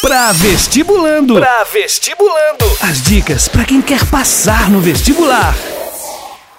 Pra vestibulando. Pra vestibulando. As dicas para quem quer passar no vestibular.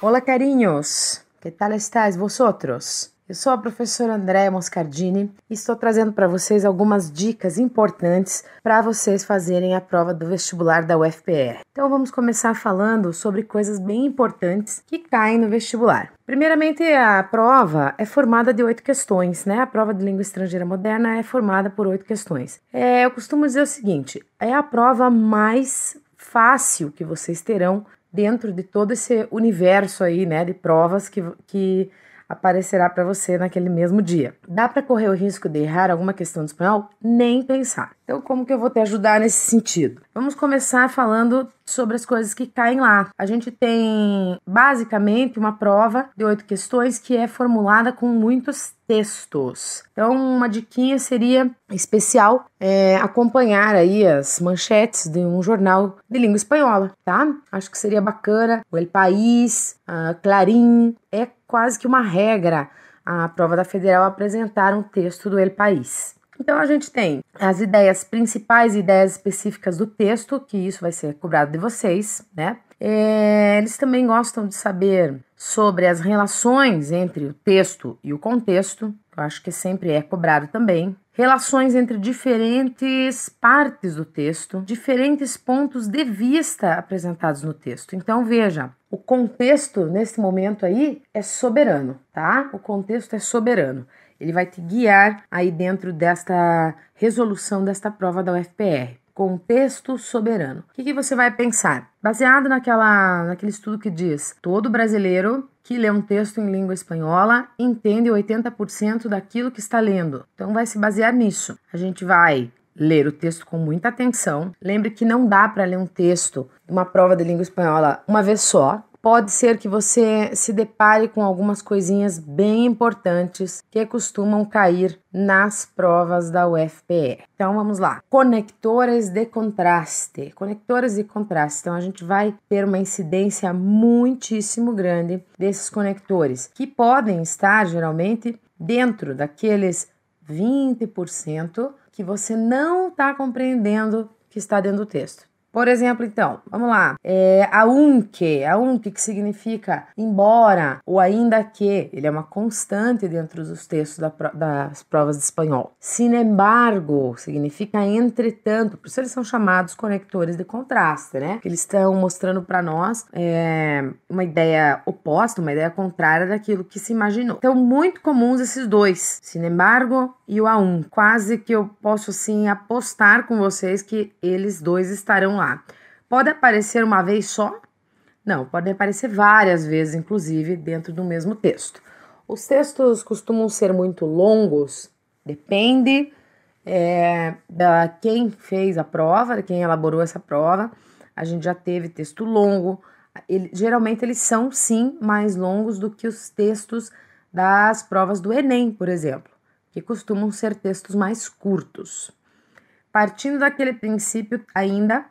Olá, carinhos. Que tal estáis vosotros? Eu sou a professora Andréa Moscardini e estou trazendo para vocês algumas dicas importantes para vocês fazerem a prova do vestibular da UFPR. Então vamos começar falando sobre coisas bem importantes que caem no vestibular. Primeiramente, a prova é formada de oito questões, né? A prova de língua estrangeira moderna é formada por oito questões. É, eu costumo dizer o seguinte: é a prova mais fácil que vocês terão dentro de todo esse universo aí, né, de provas que, que aparecerá para você naquele mesmo dia. Dá para correr o risco de errar alguma questão de espanhol? Nem pensar. Então, como que eu vou te ajudar nesse sentido? Vamos começar falando sobre as coisas que caem lá. A gente tem basicamente uma prova de oito questões que é formulada com muitos textos. Então, uma diquinha seria especial é, acompanhar aí as manchetes de um jornal de língua espanhola, tá? Acho que seria bacana. O El País, Clarim, é quase que uma regra a prova da Federal apresentar um texto do El País. Então a gente tem as ideias principais, ideias específicas do texto, que isso vai ser cobrado de vocês, né? É, eles também gostam de saber sobre as relações entre o texto e o contexto, eu acho que sempre é cobrado também. Relações entre diferentes partes do texto, diferentes pontos de vista apresentados no texto. Então veja, o contexto nesse momento aí é soberano, tá? O contexto é soberano. Ele vai te guiar aí dentro desta resolução desta prova da UFPR. Contexto soberano. O que, que você vai pensar? Baseado naquela, naquele estudo que diz: todo brasileiro que lê um texto em língua espanhola entende 80% daquilo que está lendo. Então vai se basear nisso. A gente vai ler o texto com muita atenção. Lembre que não dá para ler um texto, uma prova de língua espanhola, uma vez só pode ser que você se depare com algumas coisinhas bem importantes que costumam cair nas provas da UFPE. Então vamos lá. Conectores de contraste. Conectores de contraste. Então a gente vai ter uma incidência muitíssimo grande desses conectores, que podem estar geralmente dentro daqueles 20% que você não está compreendendo que está dentro do texto. Por exemplo, então, vamos lá. É, a unque, a unque que significa embora ou ainda que, ele é uma constante dentro dos textos da, das provas de espanhol. Sin embargo, significa entretanto, por isso eles são chamados conectores de contraste, né? Eles estão mostrando para nós é, uma ideia oposta, uma ideia contrária daquilo que se imaginou. Então, muito comuns esses dois, sin embargo e o A1. Quase que eu posso assim apostar com vocês que eles dois estarão lá. Pode aparecer uma vez só? Não, podem aparecer várias vezes, inclusive, dentro do mesmo texto. Os textos costumam ser muito longos, depende é, da quem fez a prova, de quem elaborou essa prova. A gente já teve texto longo. Ele, geralmente eles são sim mais longos do que os textos das provas do Enem, por exemplo que costumam ser textos mais curtos. Partindo daquele princípio ainda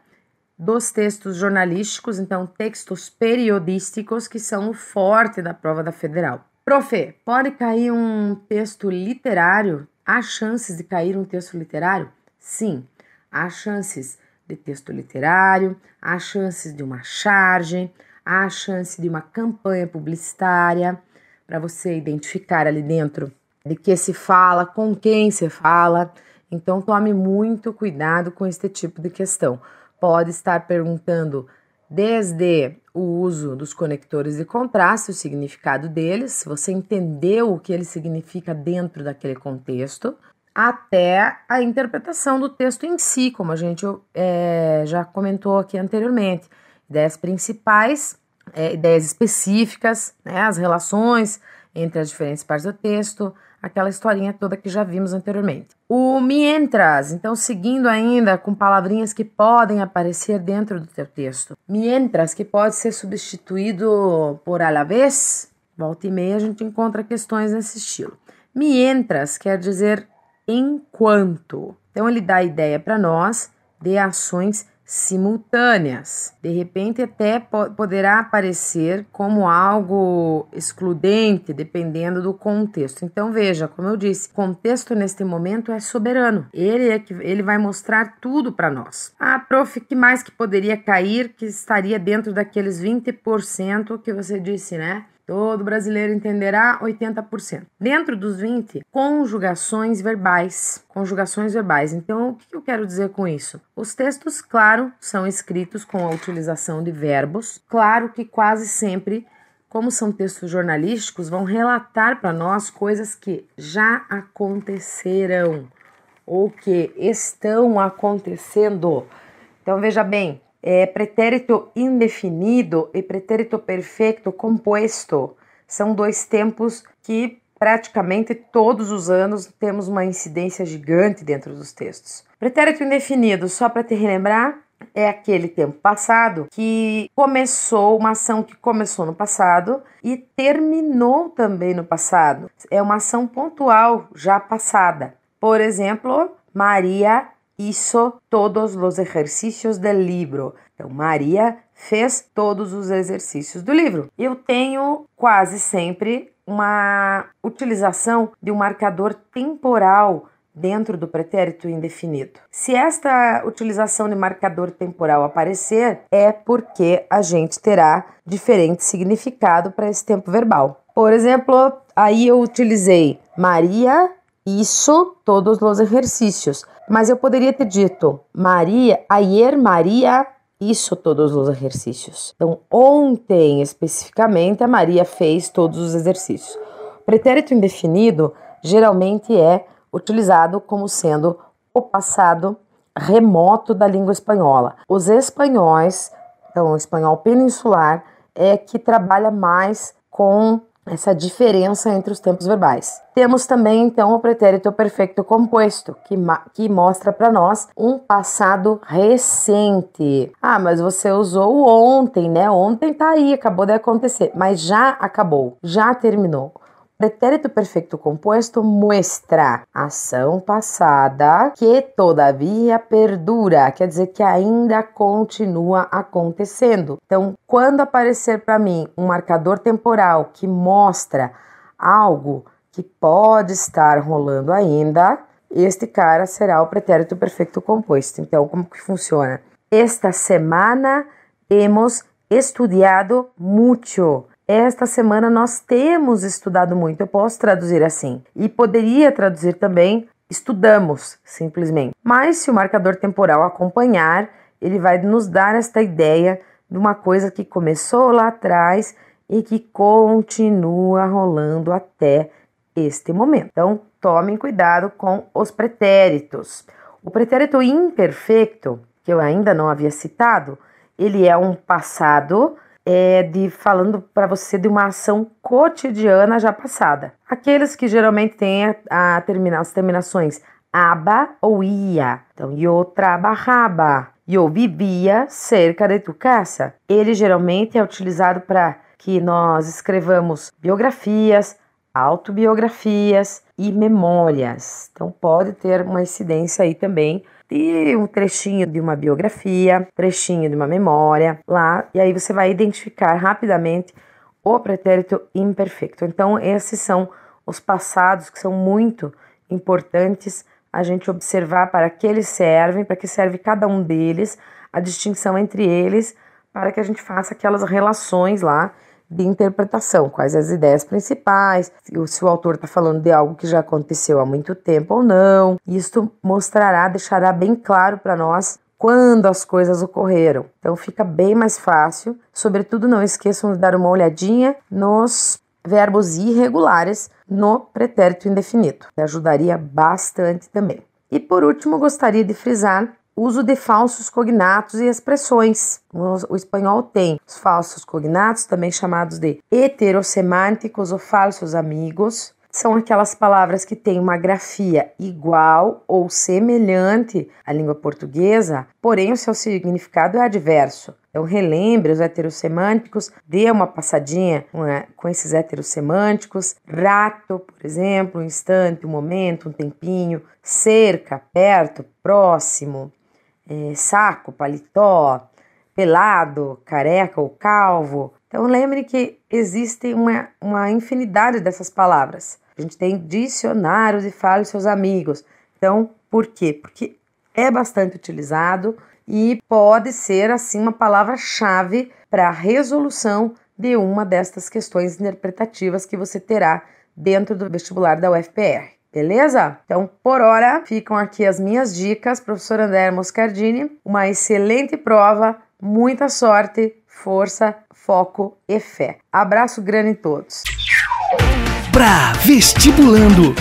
dos textos jornalísticos, então textos periodísticos, que são o forte da prova da federal. Profe, pode cair um texto literário? Há chances de cair um texto literário? Sim, há chances de texto literário, há chances de uma charge, há chance de uma campanha publicitária para você identificar ali dentro de que se fala, com quem se fala. Então tome muito cuidado com este tipo de questão. Pode estar perguntando desde o uso dos conectores de contraste, o significado deles, você entendeu o que ele significa dentro daquele contexto, até a interpretação do texto em si, como a gente é, já comentou aqui anteriormente. Ideias principais, é, ideias específicas, né, as relações entre as diferentes partes do texto, aquela historinha toda que já vimos anteriormente. O mientras, então seguindo ainda com palavrinhas que podem aparecer dentro do teu texto. Mientras, que pode ser substituído por a la vez, volta e meia a gente encontra questões nesse estilo. Mientras quer dizer enquanto. Então ele dá a ideia para nós de ações simultâneas. De repente, até poderá aparecer como algo excludente, dependendo do contexto. Então, veja, como eu disse, o contexto neste momento é soberano. Ele é que ele vai mostrar tudo para nós. Ah, prof, que mais que poderia cair que estaria dentro daqueles 20% que você disse, né? Todo brasileiro entenderá 80%. Dentro dos 20, conjugações verbais. Conjugações verbais. Então, o que eu quero dizer com isso? Os textos, claro, são escritos com a utilização de verbos. Claro que quase sempre, como são textos jornalísticos, vão relatar para nós coisas que já aconteceram ou que estão acontecendo. Então, veja bem, é, pretérito indefinido e pretérito perfeito composto são dois tempos que praticamente todos os anos temos uma incidência gigante dentro dos textos. Pretérito indefinido, só para te relembrar, é aquele tempo passado que começou uma ação que começou no passado e terminou também no passado. É uma ação pontual já passada. Por exemplo, Maria hizo todos os exercícios do livro. Então, Maria fez todos os exercícios do livro. Eu tenho quase sempre uma utilização de um marcador temporal dentro do pretérito indefinido. Se esta utilização de marcador temporal aparecer, é porque a gente terá diferente significado para esse tempo verbal. Por exemplo, aí eu utilizei Maria isso todos os exercícios. Mas eu poderia ter dito Maria, ayer Maria isso todos os exercícios. Então, ontem especificamente a Maria fez todos os exercícios. Pretérito indefinido geralmente é utilizado como sendo o passado remoto da língua espanhola. Os espanhóis, então o espanhol peninsular, é que trabalha mais com essa diferença entre os tempos verbais. Temos também então o pretérito perfeito composto, que, que mostra para nós um passado recente. Ah, mas você usou ontem, né? Ontem tá aí, acabou de acontecer, mas já acabou, já terminou. Pretérito perfeito composto mostra ação passada que todavia perdura, quer dizer que ainda continua acontecendo. Então, quando aparecer para mim um marcador temporal que mostra algo que pode estar rolando ainda, este cara será o pretérito perfeito composto. Então, como que funciona? Esta semana hemos estudado muito. Esta semana nós temos estudado muito. Eu posso traduzir assim. E poderia traduzir também estudamos, simplesmente. Mas se o marcador temporal acompanhar, ele vai nos dar esta ideia de uma coisa que começou lá atrás e que continua rolando até este momento. Então, tomem cuidado com os pretéritos. O pretérito imperfeito, que eu ainda não havia citado, ele é um passado é, de falando para você de uma ação cotidiana já passada. Aqueles que geralmente têm a, a termina, as terminações aba ou ia. Então, eu trabalhava, eu vivia cerca de tu casa. Ele geralmente é utilizado para que nós escrevamos biografias, autobiografias e memórias. Então, pode ter uma incidência aí também e um trechinho de uma biografia, trechinho de uma memória lá, e aí você vai identificar rapidamente o pretérito imperfeito. Então, esses são os passados que são muito importantes a gente observar para que eles servem, para que serve cada um deles, a distinção entre eles, para que a gente faça aquelas relações lá de interpretação, quais as ideias principais, se o autor está falando de algo que já aconteceu há muito tempo ou não. Isto mostrará, deixará bem claro para nós quando as coisas ocorreram. Então fica bem mais fácil. Sobretudo, não esqueçam de dar uma olhadinha nos verbos irregulares no pretérito indefinido, ajudaria bastante também. E por último, gostaria de frisar uso de falsos cognatos e expressões. O, espanhol tem os falsos cognatos, também chamados de heterosemânticos ou falsos amigos. São aquelas palavras que têm uma grafia igual ou semelhante à língua portuguesa, porém o seu significado é adverso. Então, relembre os heterosemânticos, dê uma passadinha com esses heterosemânticos. Rato, por exemplo, um instante, um momento, um tempinho. Cerca, perto, próximo é, saco, paletó, pelado, careca ou calvo. Então lembre que existe uma, uma infinidade dessas palavras. A gente tem dicionários e fale seus amigos. Então, por quê? Porque é bastante utilizado e pode ser assim uma palavra-chave para a resolução de uma destas questões interpretativas que você terá dentro do vestibular da UFPR. Beleza? Então, por hora, ficam aqui as minhas dicas, professor André Moscardini. Uma excelente prova, muita sorte, força, foco e fé. Abraço grande em todos. Pra Vestibulando